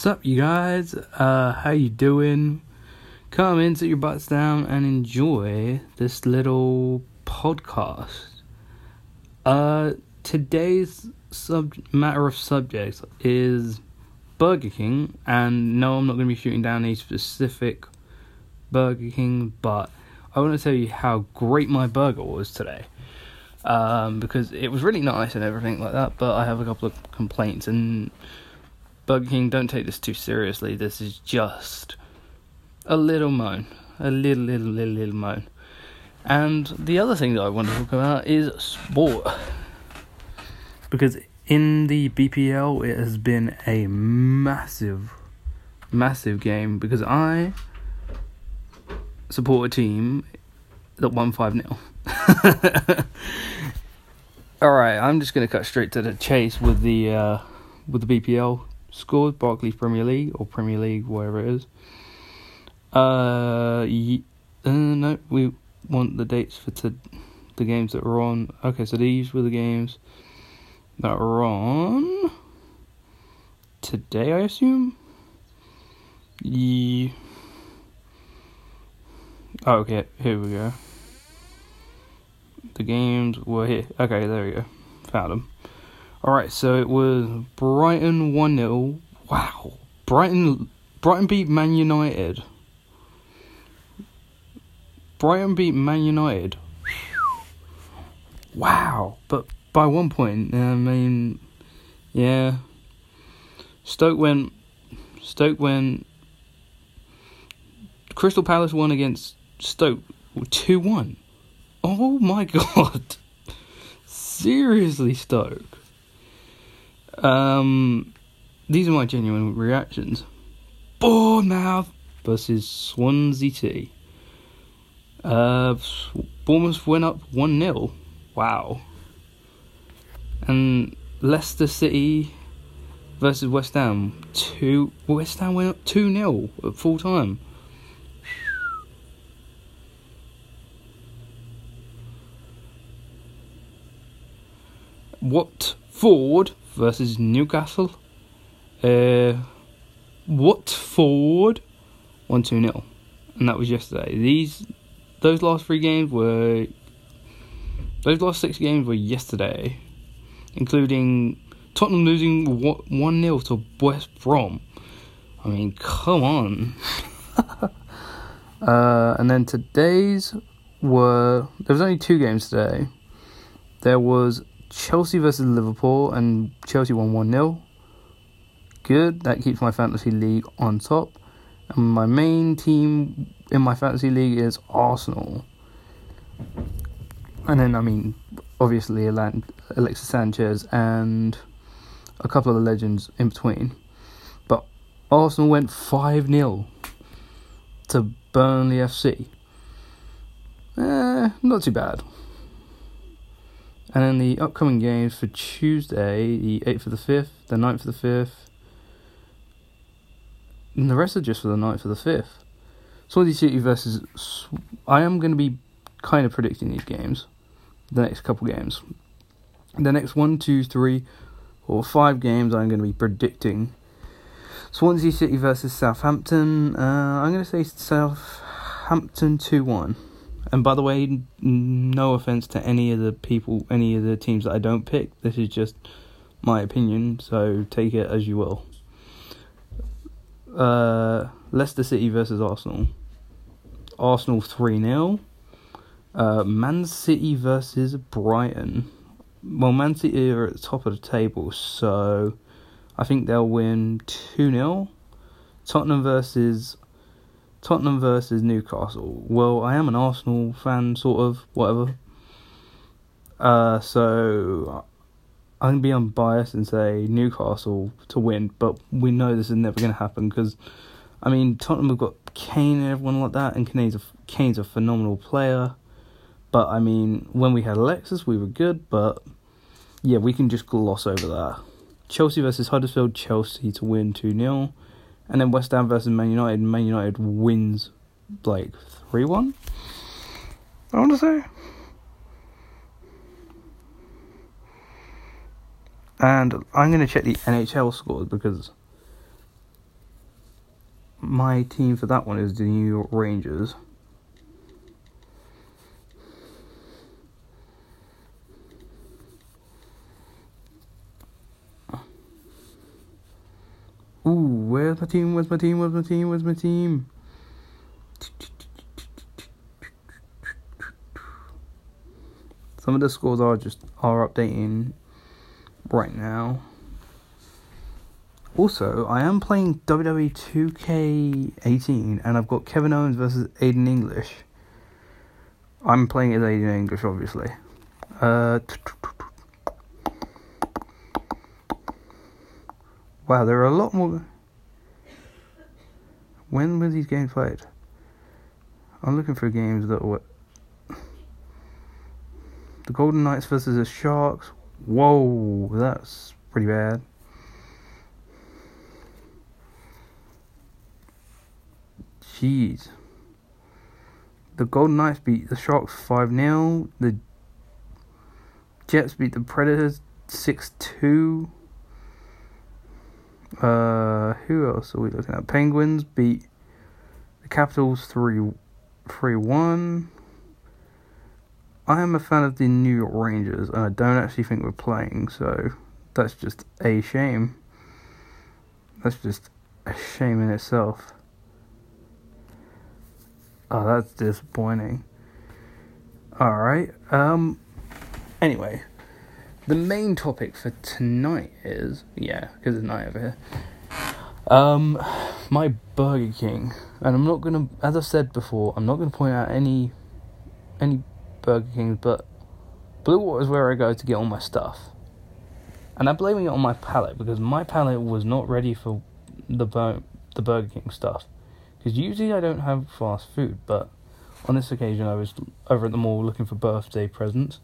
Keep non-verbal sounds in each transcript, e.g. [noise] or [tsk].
Sup, you guys? Uh, how you doing? Come in, sit your butts down, and enjoy this little podcast. Uh, today's sub matter of subjects is Burger King, and no, I'm not going to be shooting down a specific Burger King, but I want to tell you how great my burger was today. Um, because it was really nice and everything like that, but I have a couple of complaints and Burger King, don't take this too seriously. This is just a little moan, a little, little, little, little moan. And the other thing that I want to talk about is sport, because in the BPL it has been a massive, massive game. Because I support a team that won five 0 [laughs] All right, I'm just gonna cut straight to the chase with the uh, with the BPL scored Barclays Premier League or Premier League, whatever it is. Uh, uh, no, we want the dates for to- the games that were on. Okay, so these were the games that were on today, I assume. Ye- oh, okay, here we go. The games were here. Okay, there we go. Found them. Alright, so it was Brighton 1 0. Wow. Brighton Brighton beat Man United. Brighton beat Man United. Wow. But by one point, I mean, yeah. Stoke went. Stoke went. Crystal Palace won against Stoke 2 1. Oh my [laughs] god. Seriously, Stoke. Um, these are my genuine reactions. Bournemouth versus Swansea City. Uh, Bournemouth went up 1 0. Wow. And Leicester City versus West Ham. Two, West Ham went up 2 0 at full time. Watford versus Newcastle. Uh, Watford one two 0 and that was yesterday. These those last three games were those last six games were yesterday, including Tottenham losing one 0 to West Brom. I mean, come on. [laughs] uh, and then today's were there was only two games today. There was Chelsea versus Liverpool, and Chelsea won 1 0. Good, that keeps my fantasy league on top. And my main team in my fantasy league is Arsenal. And then, I mean, obviously, Alexis Sanchez and a couple of the legends in between. But Arsenal went 5 0 to Burnley FC. Eh, not too bad. And then the upcoming games for Tuesday, the 8th of the 5th, the 9th of the 5th, and the rest are just for the 9th of the 5th. Swansea City versus. I am going to be kind of predicting these games, the next couple games. The next one, two, three, or five games I'm going to be predicting. Swansea City versus Southampton. Uh, I'm going to say Southampton 2 1. And by the way, no offense to any of the people, any of the teams that I don't pick. This is just my opinion, so take it as you will. Uh, Leicester City versus Arsenal. Arsenal 3 0. Uh, Man City versus Brighton. Well, Man City are at the top of the table, so I think they'll win 2 0. Tottenham versus Tottenham versus Newcastle. Well, I am an Arsenal fan, sort of, whatever. Uh, so I'm gonna be unbiased and say Newcastle to win, but we know this is never gonna happen because, I mean, Tottenham have got Kane and everyone like that, and Kane's a, Kane's a phenomenal player. But I mean, when we had Alexis, we were good, but yeah, we can just gloss over that. Chelsea versus Huddersfield, Chelsea to win 2 0. And then West Ham versus Man United, Man United wins like 3 1. I want to say. And I'm going to check the NHL scores because my team for that one is the New York Rangers. Ooh, where's my team? Where's my team? Where's my team? Where's my team? Some of the scores are just are updating right now. Also, I am playing WWE 2K18 and I've got Kevin Owens versus Aiden English. I'm playing as Aiden English, obviously. Uh, [tsk] wow, there are a lot more. When were these games played? I'm looking for games that were. The Golden Knights versus the Sharks. Whoa, that's pretty bad. Jeez. The Golden Knights beat the Sharks 5 0. The Jets beat the Predators 6 2. Uh, who else are we looking at? Penguins beat the Capitals 3 3 1. I am a fan of the New York Rangers, and I don't actually think we're playing, so that's just a shame. That's just a shame in itself. Oh, that's disappointing. Alright, um, anyway, the main topic for tonight is, yeah, because it's night over here, um, my Burger King. And I'm not gonna, as I said before, I'm not gonna point out any, any Burger Kings, but Bluewater is where I go to get all my stuff. And I'm blaming it on my palate because my palate was not ready for the, the Burger King stuff. Because usually I don't have fast food, but on this occasion I was over at the mall looking for birthday presents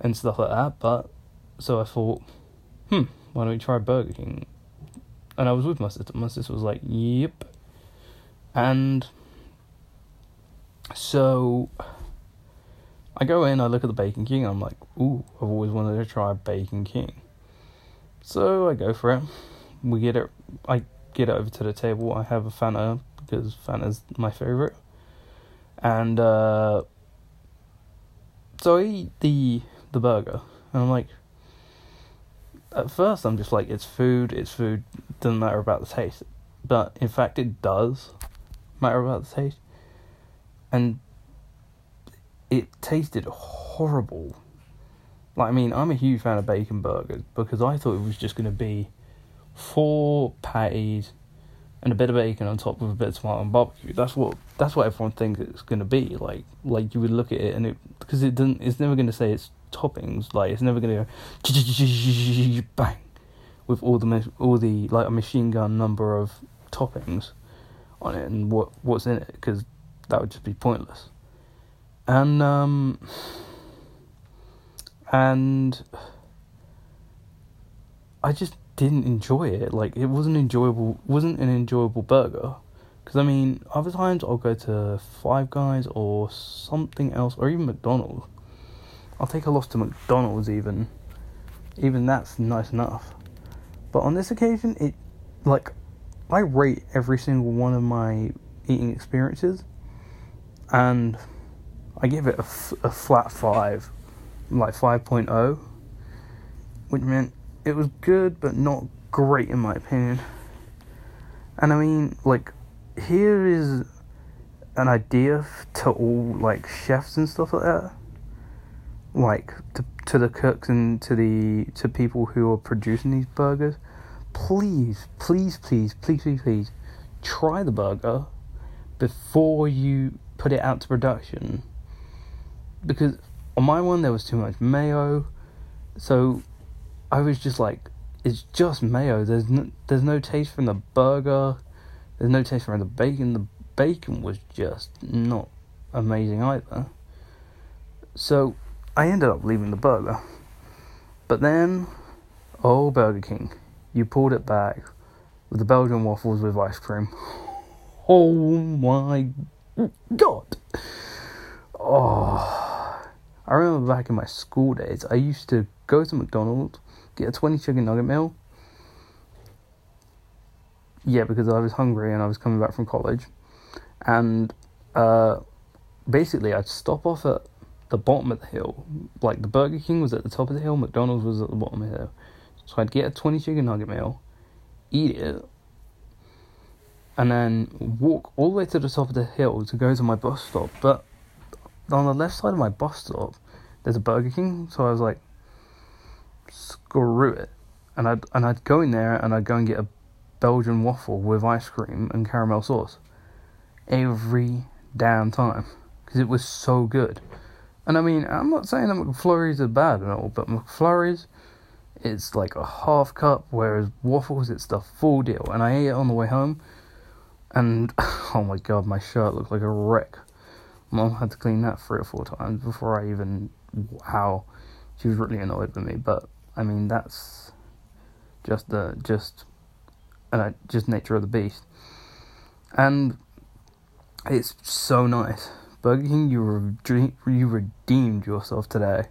and stuff like that. But so I thought, hmm, why don't we try Burger King? And I was with my sister. My sister was like, yep. And so I go in, I look at the Bacon King, I'm like, ooh, I've always wanted to try Bacon King. So I go for it. We get it. I get it over to the table. I have a Fanta because Fanta's my favorite. And uh, so I eat the the burger, and I'm like, at first I'm just like, it's food, it's food, doesn't matter about the taste. But in fact, it does matter about the taste, and it tasted horrible. Like I mean, I'm a huge fan of bacon burgers because I thought it was just gonna be four patties and a bit of bacon on top with a bit of tomato and barbecue. That's what that's what everyone thinks it's gonna be. Like like you would look at it and it because it doesn't. It's never gonna say it's toppings. Like it's never gonna go [laughs] bang with all the all the like a machine gun number of toppings on it and what what's in it because that would just be pointless. And um and I just didn't enjoy it. Like it wasn't enjoyable. wasn't an enjoyable burger. Because I mean, other times I'll go to Five Guys or something else, or even McDonald's. I'll take a loss to McDonald's even. Even that's nice enough. But on this occasion, it like I rate every single one of my eating experiences, and I give it a, f- a flat five, like 5.0, which meant it was good, but not great in my opinion. And I mean, like, here is an idea to all like chefs and stuff like that, like to to the cooks and to the to people who are producing these burgers. Please, please, please, please, please, please, try the burger before you put it out to production. Because on my one there was too much mayo, so I was just like, it's just mayo. There's no, there's no taste from the burger. There's no taste from the bacon. The bacon was just not amazing either. So I ended up leaving the burger. But then, oh Burger King, you pulled it back with the Belgian waffles with ice cream. Oh my god! Oh, I remember back in my school days, I used to go to McDonald's get a 20 chicken nugget meal, yeah, because I was hungry and I was coming back from college, and uh, basically I'd stop off at the bottom of the hill. Like the Burger King was at the top of the hill, McDonald's was at the bottom of the hill. So I'd get a twenty chicken nugget meal, eat it, and then walk all the way to the top of the hill to go to my bus stop. But on the left side of my bus stop, there's a Burger King, so I was like, screw it, and I'd and I'd go in there and I'd go and get a Belgian waffle with ice cream and caramel sauce every damn time because it was so good. And I mean, I'm not saying that McFlurries are bad at all, but McFlurries, it's like a half cup, whereas waffles, it's the full deal. And I ate it on the way home, and [laughs] oh my god, my shirt looked like a wreck. Mom had to clean that three or four times before I even. Wow, she was really annoyed with me. But I mean, that's just the just, uh, just nature of the beast. And it's so nice. Burger King, you re- you redeemed yourself today.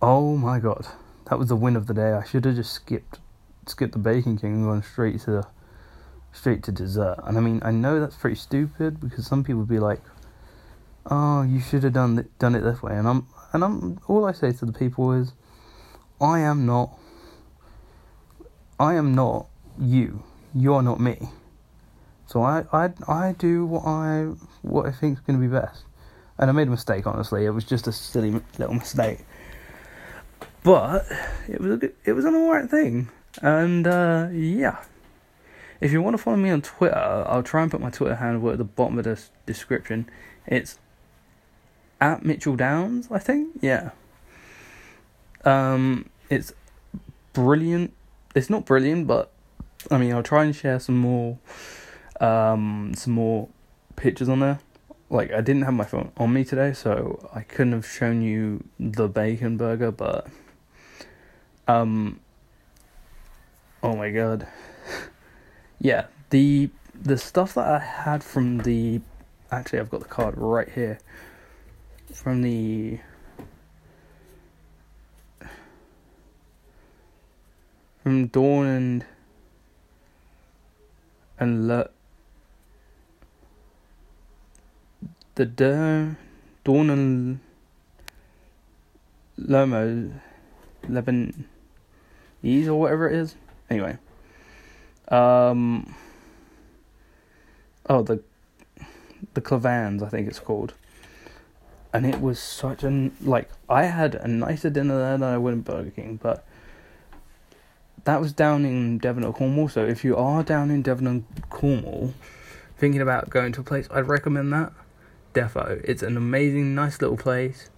Oh my god, that was the win of the day. I should have just skipped skipped the Bacon King and gone straight to straight to dessert. And I mean, I know that's pretty stupid because some people would be like, "Oh, you should have done th- done it this way." And I'm and I'm all I say to the people is, I am not. I am not you. You are not me. So I, I, I do what I what I think is going to be best. And I made a mistake, honestly. It was just a silly little mistake, but it was a good, it was an alright thing. And uh, yeah, if you want to follow me on Twitter, I'll try and put my Twitter handle at the bottom of the description. It's at Mitchell Downs, I think. Yeah. Um, it's brilliant. It's not brilliant, but I mean, I'll try and share some more um, some more pictures on there. Like I didn't have my phone on me today, so I couldn't have shown you the bacon burger, but um oh my god. [laughs] yeah, the the stuff that I had from the actually I've got the card right here from the from Dawn and and Le, the Dawn and Lomo Lebanese or whatever it is. Anyway. Um Oh the the Clavans, I think it's called. And it was such an like I had a nicer dinner there than I would in Burger King, but that was down in Devon or Cornwall. So if you are down in Devon and Cornwall, thinking about going to a place, I'd recommend that. Defo. It's an amazing, nice little place.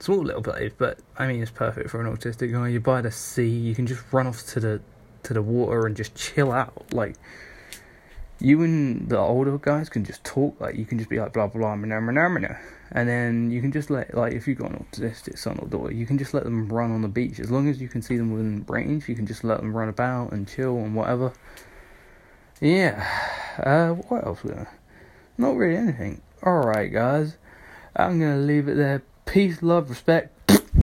Small little place, but I mean it's perfect for an autistic guy. You're by the sea, you can just run off to the to the water and just chill out. Like you and the older guys can just talk, like you can just be like blah blah blah blah blah, and then you can just let like if you've got an autistic son or daughter, you can just let them run on the beach as long as you can see them within range. You can just let them run about and chill and whatever. Yeah, uh, what else? We? Not really anything. Alright, guys. I'm to leave it there. Peace, love, respect.